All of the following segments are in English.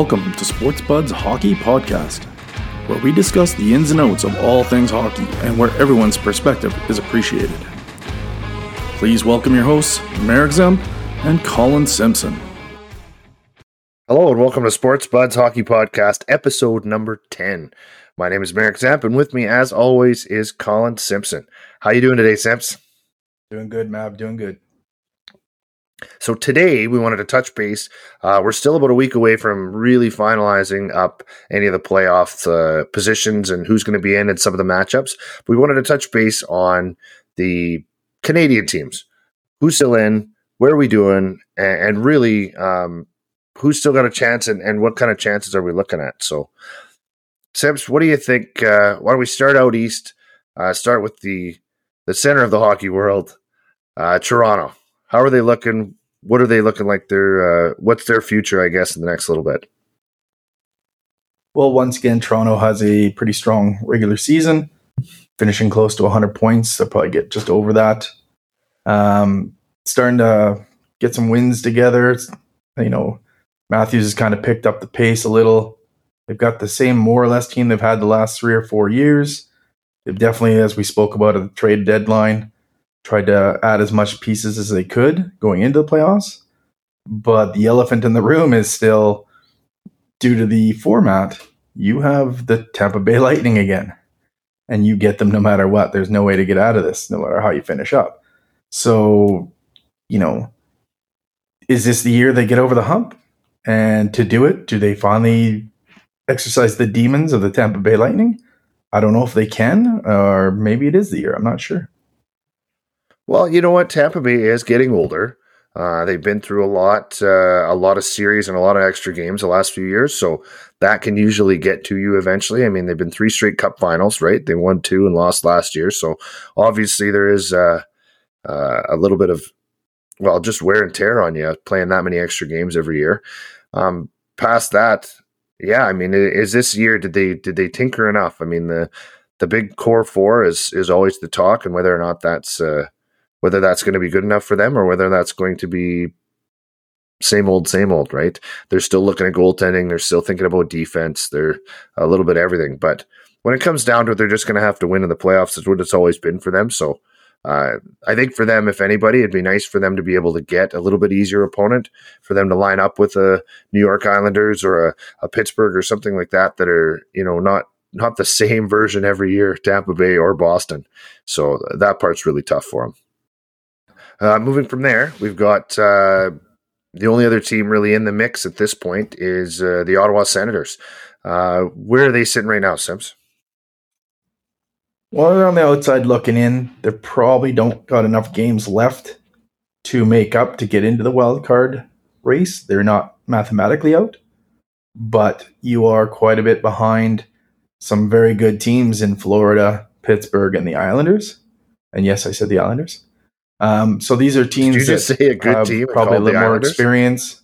Welcome to Sports Budz Hockey Podcast, where we discuss the ins and outs of all things hockey and where everyone's perspective is appreciated. Please welcome your hosts, Marek Zemp and Colin Simpson. Hello and welcome to Sports Budz Hockey Podcast, episode number 10. My name is Marek Zemp, and with me, as always, is Colin Simpson. How you doing today, Simps? Doing good, Mab. Doing good. So today we wanted to touch base. Uh, we're still about a week away from really finalizing up any of the playoff uh, positions and who's going to be in and some of the matchups. But we wanted to touch base on the Canadian teams. Who's still in? Where are we doing? And, and really, um, who's still got a chance? And, and, what kind of chances are we looking at? So, Sims, what do you think? Uh, why don't we start out east? Uh, start with the the center of the hockey world, uh, Toronto how are they looking? What are they looking like? Their uh, what's their future? I guess in the next little bit. Well, once again, Toronto has a pretty strong regular season, finishing close to 100 points. They'll probably get just over that. Um, starting to get some wins together. You know, Matthews has kind of picked up the pace a little. They've got the same more or less team they've had the last three or four years. They've definitely, as we spoke about at the trade deadline, tried to add as much pieces as they could going into the playoffs. But the elephant in the room is still due to the format, you have the Tampa Bay Lightning again. And you get them no matter what. There's no way to get out of this, no matter how you finish up. So, you know, is this the year they get over the hump? And to do it, do they finally exercise the demons of the Tampa Bay Lightning? I don't know if they can, or maybe it is the year. I'm not sure. Well, you know what? Tampa Bay is getting older. Uh, they've been through a lot, uh, a lot of series and a lot of extra games the last few years, so that can usually get to you eventually. I mean, they've been three straight Cup finals, right? They won two and lost last year, so obviously there is uh, uh a little bit of well, just wear and tear on you playing that many extra games every year. Um, past that, yeah, I mean, is this year did they did they tinker enough? I mean, the the big core four is is always the talk, and whether or not that's uh, whether that's going to be good enough for them or whether that's going to be same old, same old, right? They're still looking at goaltending. They're still thinking about defense. They're a little bit everything. But when it comes down to it, they're just going to have to win in the playoffs. Is what it's always been for them. So uh, I think for them, if anybody, it'd be nice for them to be able to get a little bit easier opponent for them to line up with a New York Islanders or a, a Pittsburgh or something like that that are you know not not the same version every year, Tampa Bay or Boston. So that part's really tough for them. Uh, moving from there, we've got uh, the only other team really in the mix at this point is uh, the Ottawa Senators. Uh, where are they sitting right now, Sims? Well, they're on the outside looking in. They probably don't got enough games left to make up to get into the wild card race. They're not mathematically out, but you are quite a bit behind some very good teams in Florida, Pittsburgh, and the Islanders. And yes, I said the Islanders. Um, so these are teams Did you just that say a good team probably a little more experience.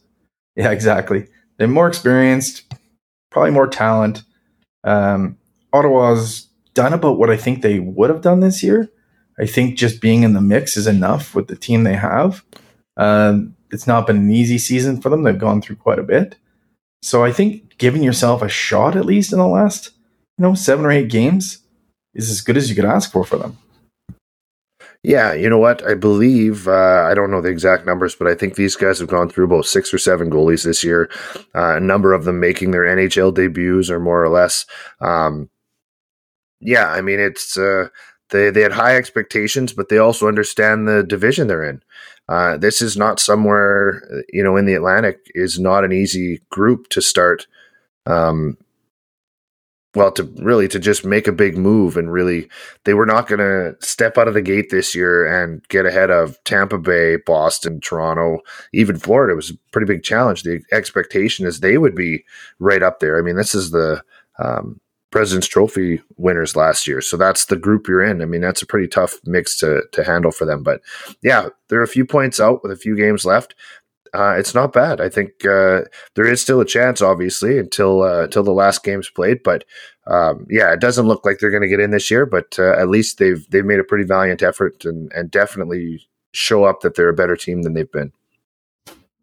Yeah, exactly. They're more experienced, probably more talent. Um, Ottawa's done about what I think they would have done this year. I think just being in the mix is enough with the team they have. Um, it's not been an easy season for them. They've gone through quite a bit. So I think giving yourself a shot at least in the last, you know, seven or eight games is as good as you could ask for for them. Yeah, you know what? I believe uh, I don't know the exact numbers, but I think these guys have gone through about six or seven goalies this year. Uh, a number of them making their NHL debuts, or more or less. Um, yeah, I mean it's uh, they they had high expectations, but they also understand the division they're in. Uh, this is not somewhere you know in the Atlantic is not an easy group to start um, well to really to just make a big move and really they were not going to step out of the gate this year and get ahead of Tampa Bay, Boston, Toronto, even Florida. It was a pretty big challenge. The expectation is they would be right up there. I mean, this is the um, President's Trophy winners last year, so that's the group you're in. I mean, that's a pretty tough mix to to handle for them. But yeah, they're a few points out with a few games left uh, it's not bad. I think uh, there is still a chance, obviously, until uh, until the last game's played. But um, yeah, it doesn't look like they're going to get in this year. But uh, at least they've they've made a pretty valiant effort and and definitely show up that they're a better team than they've been.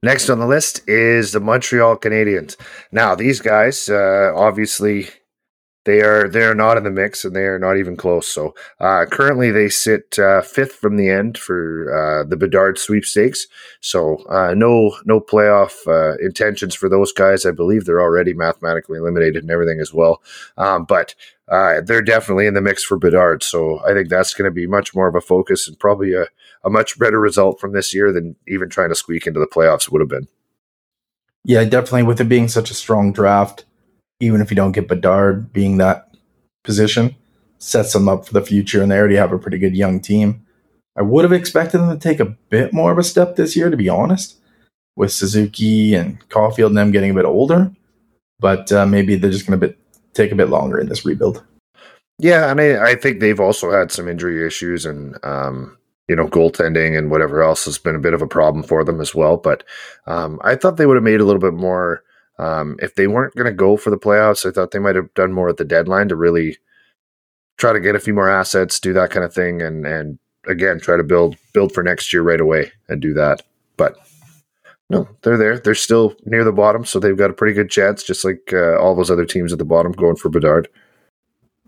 Next on the list is the Montreal Canadiens. Now, these guys, uh, obviously, they are they are not in the mix, and they are not even close. So, uh, currently, they sit uh, fifth from the end for uh, the Bedard sweepstakes. So, uh, no no playoff uh, intentions for those guys. I believe they're already mathematically eliminated and everything as well. Um, but they're definitely in the mix for Bedard. So, I think that's going to be much more of a focus and probably a a much better result from this year than even trying to squeak into the playoffs would have been. Yeah, definitely. With it being such a strong draft, even if you don't get Bedard being that position, sets them up for the future. And they already have a pretty good young team. I would have expected them to take a bit more of a step this year, to be honest, with Suzuki and Caufield and them getting a bit older. But uh, maybe they're just going to take a bit longer in this rebuild. Yeah, and I, I, think they've also had some injury issues, and um, you know, goaltending and whatever else has been a bit of a problem for them as well. But um, I thought they would have made a little bit more. Um, if they weren't going to go for the playoffs, I thought they might have done more at the deadline to really try to get a few more assets, do that kind of thing, and and again try to build build for next year right away and do that. But no, they're there. They're still near the bottom, so they've got a pretty good chance, just like uh, all those other teams at the bottom going for Bedard.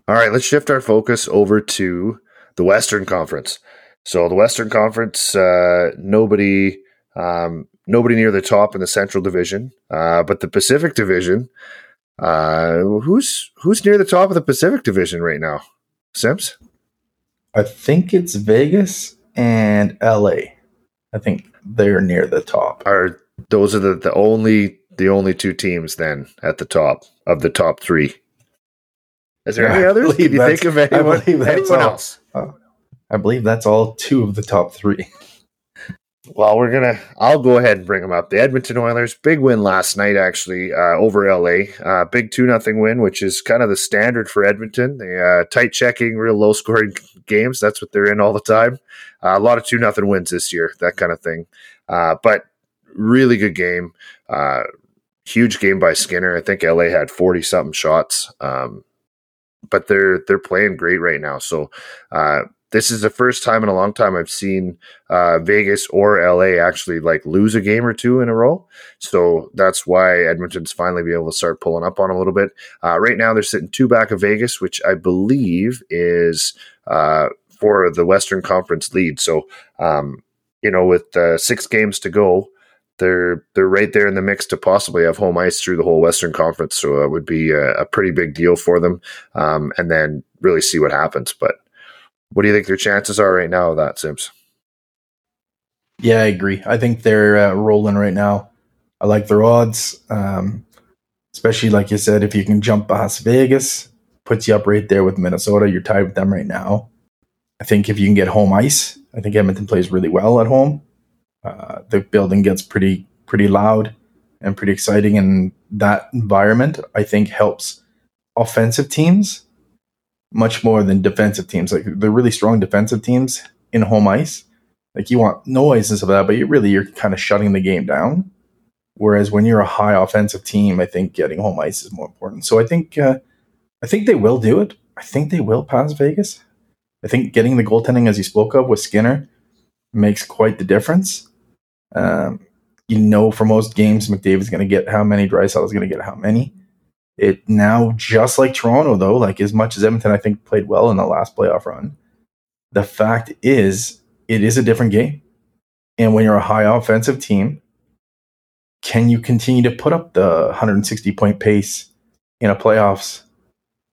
All right, let's shift our focus over to the Western Conference. So the Western Conference, uh, nobody, um, nobody near the top in the Central Division, uh, but the Pacific Division. Uh, who's who's near the top of the Pacific Division right now? Sims. I think it's Vegas and LA. I think they're near the top. Are those are the, the only the only two teams then at the top of the top three? Is there yeah, any others? Can you think of anyone, anyone else? Uh, I believe that's all two of the top three. Well, we're gonna. I'll go ahead and bring them up. The Edmonton Oilers, big win last night, actually uh, over LA. Uh, big two nothing win, which is kind of the standard for Edmonton. They uh, tight checking, real low scoring games. That's what they're in all the time. Uh, a lot of two nothing wins this year, that kind of thing. Uh, but really good game. Uh, huge game by Skinner. I think LA had forty something shots. Um, but they're they're playing great right now. So this is the first time in a long time I've seen uh, Vegas or LA actually like lose a game or two in a row. So that's why Edmonton's finally be able to start pulling up on a little bit. Uh, right now they're sitting two back of Vegas, which I believe is uh, for the Western Conference lead. So um, you know, with uh, six games to go, they're they're right there in the mix to possibly have home ice through the whole Western Conference. So it would be a, a pretty big deal for them, um, and then really see what happens. But what do you think their chances are right now of that, Sims? Yeah, I agree. I think they're uh, rolling right now. I like their odds, um, especially like you said, if you can jump past Vegas, puts you up right there with Minnesota. You're tied with them right now. I think if you can get home ice, I think Edmonton plays really well at home. Uh, the building gets pretty pretty loud and pretty exciting, and that environment I think helps offensive teams much more than defensive teams. Like the really strong defensive teams in home ice, like you want noise and stuff like that, but you really you're kind of shutting the game down. Whereas when you're a high offensive team, I think getting home ice is more important. So I think uh, I think they will do it. I think they will pass Vegas. I think getting the goaltending, as you spoke of with Skinner, makes quite the difference. Um, you know, for most games, McDavid's going to get how many, Draisaitl is going to get how many. It now just like Toronto though, like as much as Edmonton I think played well in the last playoff run, the fact is it is a different game. And when you're a high offensive team, can you continue to put up the 160 point pace in a playoffs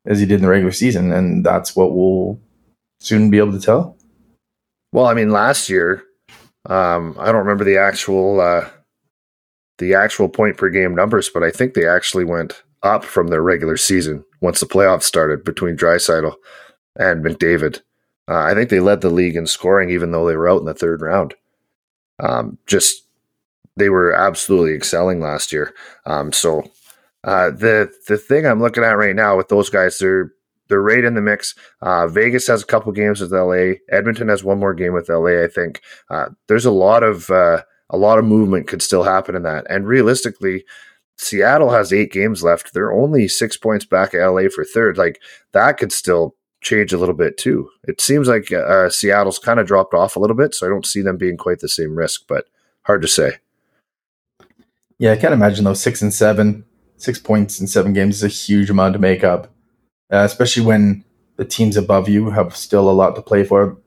as you did in the regular season? And that's what we'll soon be able to tell. Well, I mean, last year, um, I don't remember the actual uh, the actual point per game numbers, but I think they actually went up from their regular season once the playoffs started between Draisaitl and McDavid. Uh, I think they led the league in scoring, even though they were out in the third round. Um, just they were absolutely excelling last year. Um, so uh, the the thing I'm looking at right now with those guys, they're they're right in the mix. Uh, Vegas has a couple games with LA. Edmonton has one more game with LA. I think uh, there's a lot of uh, a lot of movement could still happen in that. And realistically, Seattle has eight games left. They're only six points back at LA for third. Like that could still change a little bit too. It seems like uh, Seattle's kind of dropped off a little bit, so I don't see them being quite the same risk, but hard to say. Yeah, I can't imagine those six and seven, six points in seven games is a huge amount to make up, uh, especially when the teams above you have still a lot to play for.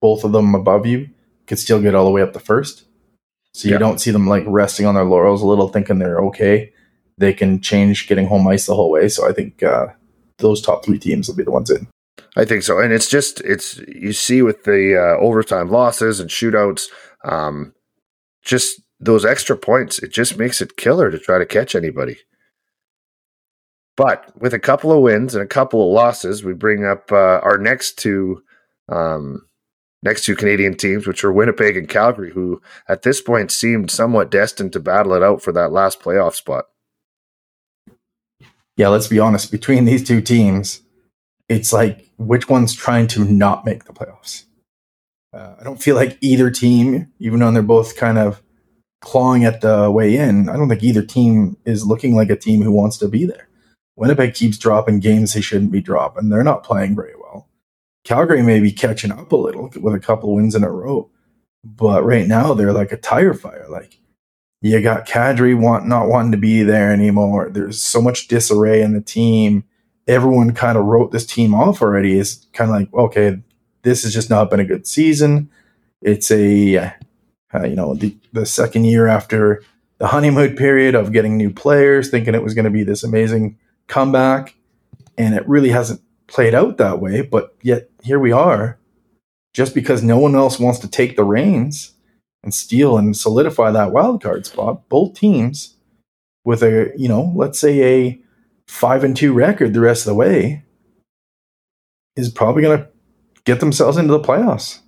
Both of them above you could still get all the way up to first. So you yeah. don't see them like resting on their laurels a little, thinking they're okay. They can change getting home ice the whole way. So I think uh, those top three teams will be the ones in. I think so, and it's just it's you see with the uh, overtime losses and shootouts, um, just those extra points. It just makes it killer to try to catch anybody. But with a couple of wins and a couple of losses, we bring up uh, our next two um, next two Canadian teams, which are Winnipeg and Calgary, who at this point seemed somewhat destined to battle it out for that last playoff spot. Yeah, let's be honest. Between these two teams, it's like which one's trying to not make the playoffs. Uh, I don't feel like either team, even though they're both kind of clawing at the way in, I don't think either team is looking like a team who wants to be there. Winnipeg keeps dropping games they shouldn't be dropping. They're not playing very well. Calgary may be catching up a little with a couple wins in a row, but right now they're like a tire fire. Like you got Kadri want not wanting to be there anymore. There's so much disarray in the team. Everyone kind of wrote this team off already. Is kind of like okay, this has just not been a good season. It's a uh, you know the the second year after the honeymoon period of getting new players, thinking it was going to be this amazing comeback, and it really hasn't played out that way. But yet here we are, just because no one else wants to take the reins and steal and solidify that wild card spot. Both teams with a you know let's say a five and two record the rest of the way is probably going to get themselves into the playoffs.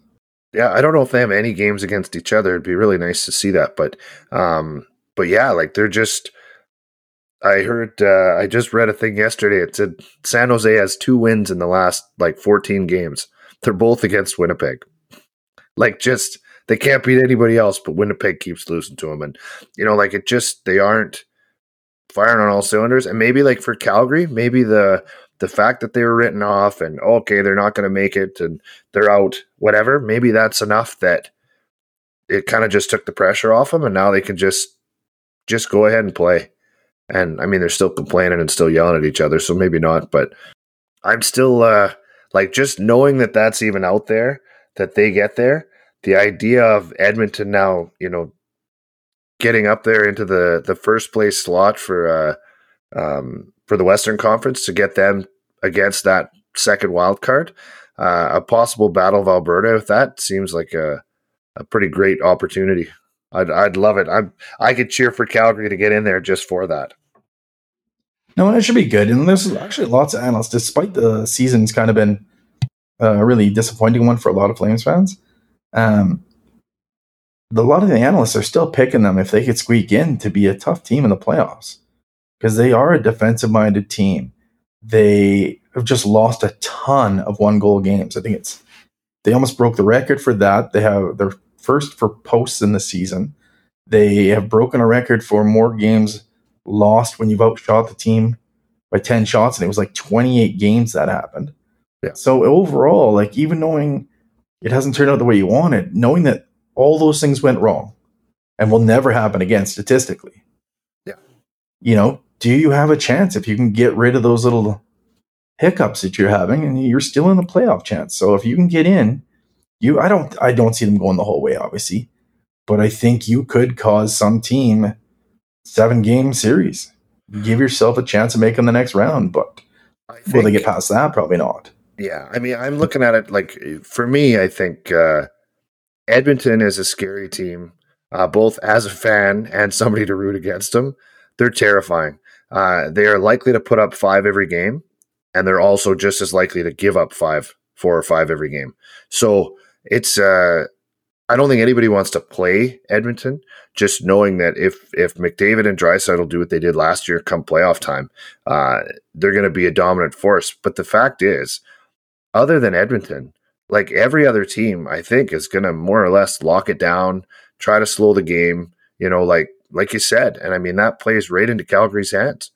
Yeah, I don't know if they have any games against each other. It'd be really nice to see that, but um, but yeah, like they're just I heard uh, I just read a thing yesterday. It said San Jose has two wins in the last like 14 games. They're both against Winnipeg. Like just they can't beat anybody else, but Winnipeg keeps losing to them, and you know, like it just they aren't firing on all cylinders. And maybe like for Calgary, maybe the the fact that they were written off and okay, they're not going to make it and they're out, whatever. Maybe that's enough that it kind of just took the pressure off them, and now they can just just go ahead and play. And I mean, they're still complaining and still yelling at each other, so maybe not. But I'm still uh, like just knowing that that's even out there, that they get there. The idea of Edmonton now, you know, getting up there into the the first place slot for uh, um, for the Western Conference to get them against that second wild card. Uh, a possible battle of Alberta with that seems like a a pretty great opportunity. I'd I'd love it. I'm I could cheer for Calgary to get in there just for that. No, and it should be good. And there's actually lots of analysts, despite the season's kind of been a really disappointing one for a lot of Flames fans. Um, a lot of the analysts are still picking them if they could squeak in to be a tough team in the playoffs because they are a defensive minded team. They have just lost a ton of one goal games. I think it's they almost broke the record for that. They have their first for posts in the season. They have broken a record for more games lost when you've outshot the team by 10 shots, and it was like 28 games that happened. Yeah. So overall, like even knowing it hasn't turned out the way you wanted, knowing that all those things went wrong and will never happen again statistically. Yeah. You know, do you have a chance if you can get rid of those little hiccups that you're having and you're still in the playoff chance. So if you can get in, you I don't I don't see them going the whole way, obviously. But I think you could cause some team seven game series. Give yourself a chance of making the next round, but think, will they get past that? Probably not. Yeah, I mean, I'm looking at it like for me, I think uh, Edmonton is a scary team, uh, both as a fan and somebody to root against them. They're terrifying. Uh, they are likely to put up five every game, and they're also just as likely to give up five, four or five every game. So it's uh, I don't think anybody wants to play Edmonton. Just knowing that if if McDavid and Draisaitl do what they did last year, come playoff time, uh, they're going to be a dominant force. But the fact is, other than Edmonton, like every other team, I think is going to more or less lock it down, try to slow the game. You know, like like you said, and I mean that plays right into Calgary's hands.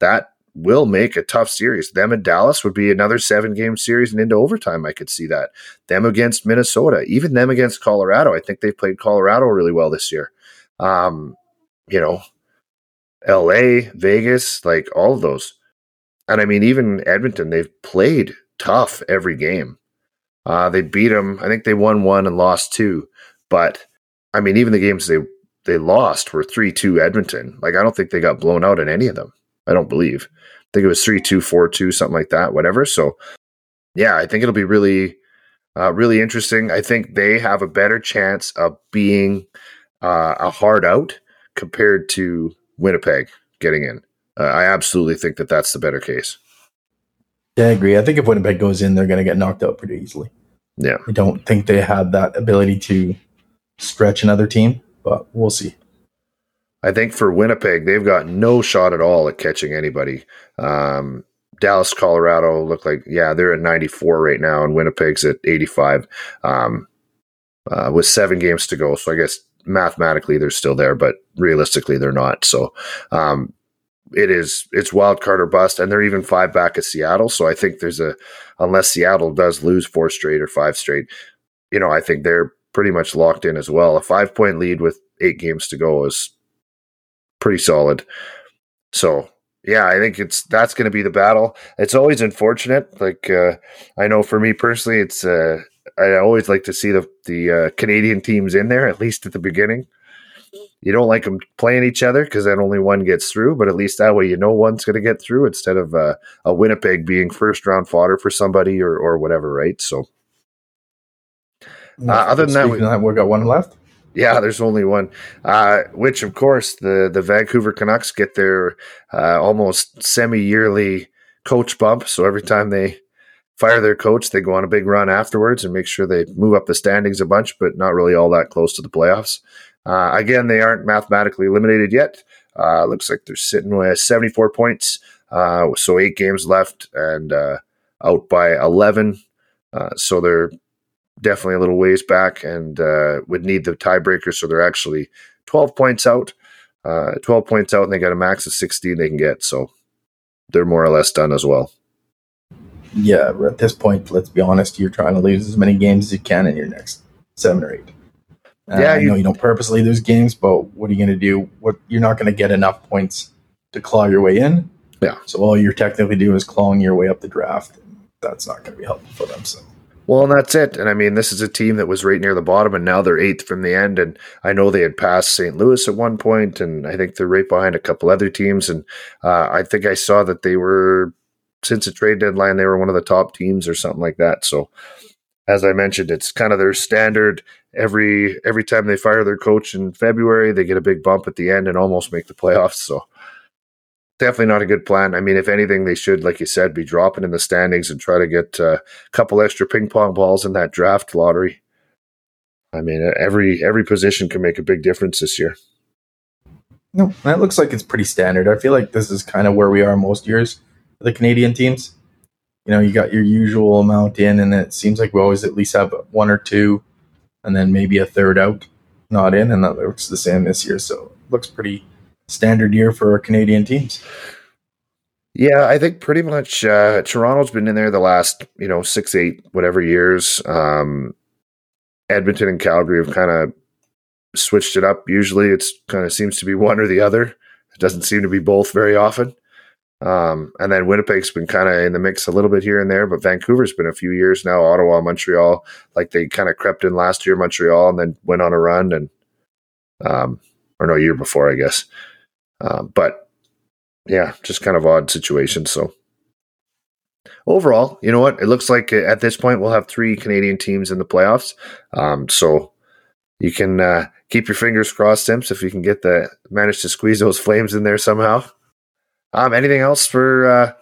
That will make a tough series. Them and Dallas would be another seven game series and into overtime. I could see that. Them against Minnesota, even them against Colorado. I think they've played Colorado really well this year. Um, you know, L.A., Vegas, like all of those. And I mean, even Edmonton, they've played tough every game. Uh, they beat them. I think they won one and lost two. But I mean, even the games they they lost were three two Edmonton. Like I don't think they got blown out in any of them. I don't believe. I think it was three two, four two, something like that. Whatever. So yeah, I think it'll be really, uh, really interesting. I think they have a better chance of being uh, a hard out compared to Winnipeg getting in. Uh, I absolutely think that that's the better case. Yeah, I agree. I think if Winnipeg goes in, they're going to get knocked out pretty easily. Yeah. I don't think they have that ability to stretch another team, but we'll see. I think for Winnipeg, they've got no shot at all at catching anybody. Um, Dallas, Colorado look like, yeah, they're at 94 right now, and Winnipeg's at 85 um, uh, with seven games to go. So I guess mathematically they're still there, but realistically they're not. So um, it is it's wild card or bust, and they're even five back at Seattle. So I think there's a unless Seattle does lose four straight or five straight, you know, I think they're pretty much locked in as well. A five point lead with eight games to go is pretty solid. So yeah, I think it's that's going to be the battle. It's always unfortunate. Like uh, I know for me personally, it's uh, I always like to see the the uh, Canadian teams in there at least at the beginning. You don't like them playing each other because then only one gets through, but at least that way you know one's going to get through instead of uh, a Winnipeg being first round fodder for somebody or or whatever, right? So, uh, other than that, we, that, we got one left. Yeah, there's only one. Uh, which, of course, the the Vancouver Canucks get their uh, almost semi yearly coach bump. So every time they fire their coach, they go on a big run afterwards and make sure they move up the standings a bunch, but not really all that close to the playoffs. Uh, again, they aren't mathematically eliminated yet. Uh, looks like they're sitting with 74 points, uh, so eight games left and uh, out by 11. Uh, so they're definitely a little ways back and uh, would need the tiebreaker. So they're actually 12 points out, uh, 12 points out, and they got a max of 16 they can get. So they're more or less done as well. Yeah, at this point, let's be honest, you're trying to lose as many games as you can in your next seven or eight. Uh, yeah, you know you don't purposely lose games, but what are you going to do? What you're not going to get enough points to claw your way in. Yeah. So all you're technically doing is clawing your way up the draft. That's not going to be helpful for them. So well, and that's it. And I mean, this is a team that was right near the bottom, and now they're eighth from the end. And I know they had passed St. Louis at one point, and I think they're right behind a couple other teams. And uh, I think I saw that they were, since the trade deadline, they were one of the top teams or something like that. So, as I mentioned, it's kind of their standard. Every every time they fire their coach in February, they get a big bump at the end and almost make the playoffs. So definitely not a good plan. I mean, if anything, they should, like you said, be dropping in the standings and try to get uh, a couple extra ping pong balls in that draft lottery. I mean, every every position can make a big difference this year. No, that looks like it's pretty standard. I feel like this is kind of where we are most years the Canadian teams. You know, you got your usual amount in, and it seems like we always at least have one or two, and then maybe a third out, not in, and that looks the same this year. So looks pretty standard year for Canadian teams. Yeah, I think pretty much uh, Toronto's been in there the last you know six, eight, whatever years. Um, Edmonton and Calgary have kind of switched it up. Usually, it's kind of seems to be one or the other. It doesn't seem to be both very often. Um, and then Winnipeg's been kind of in the mix a little bit here and there, but Vancouver's been a few years now. Ottawa, Montreal, like they kind of crept in last year, Montreal, and then went on a run and um, or no, year before, I guess. Uh, but yeah, just kind of odd situation. So overall, you know what? It looks like at this point we'll have three Canadian teams in the playoffs. Um, so you can uh, keep your fingers crossed, Timps, if you can get the manage to squeeze those flames in there somehow. Um, anything else for uh,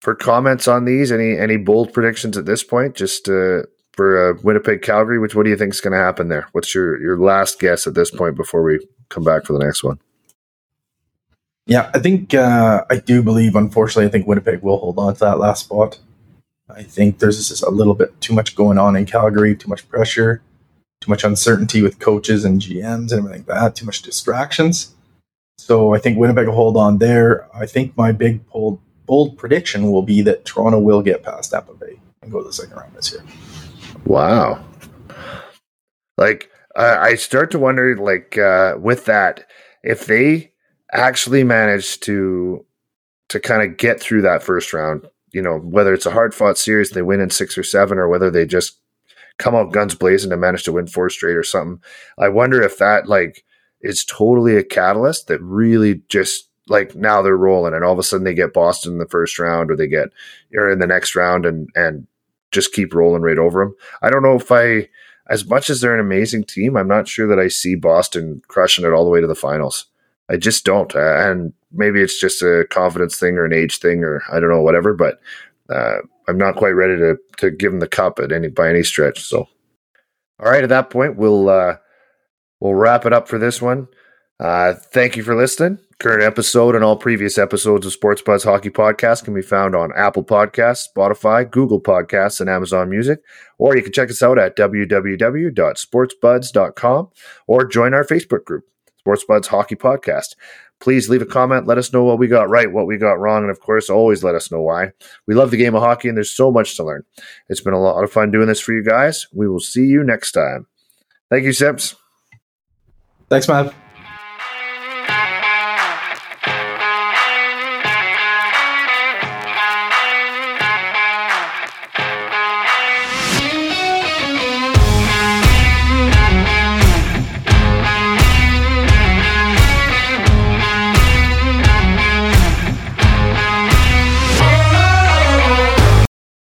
for comments on these? Any any bold predictions at this point? Just uh, for uh, Winnipeg Calgary, which what do you think is going to happen there? What's your your last guess at this point before we come back for the next one? Yeah, I think uh, I do believe. Unfortunately, I think Winnipeg will hold on to that last spot. I think there's just a little bit too much going on in Calgary, too much pressure, too much uncertainty with coaches and GMs and everything like that, too much distractions. So I think Winnipeg will hold on there. I think my big bold, bold prediction will be that Toronto will get past Tampa Bay and go to the second round this year. Wow. Like I start to wonder, like uh, with that, if they actually managed to to kind of get through that first round. You know, whether it's a hard fought series, they win in six or seven, or whether they just come out guns blazing and manage to win four straight or something. I wonder if that like is totally a catalyst that really just like now they're rolling and all of a sudden they get Boston in the first round or they get or in the next round and and just keep rolling right over them. I don't know if I as much as they're an amazing team, I'm not sure that I see Boston crushing it all the way to the finals. I just don't. Uh, and maybe it's just a confidence thing or an age thing or I don't know, whatever. But uh, I'm not quite ready to to give him the cup at any by any stretch. So, all right, at that point, we'll uh, we'll wrap it up for this one. Uh, thank you for listening. Current episode and all previous episodes of Sports Budz Hockey Podcast can be found on Apple Podcasts, Spotify, Google Podcasts, and Amazon Music. Or you can check us out at www.sportsbudz.com or join our Facebook group, Sports Budz Hockey Podcast. Please leave a comment. Let us know what we got right, what we got wrong, and of course, always let us know why. We love the game of hockey, and there's so much to learn. It's been a lot of fun doing this for you guys. We will see you next time. Thank you, Sips. Thanks, Matt.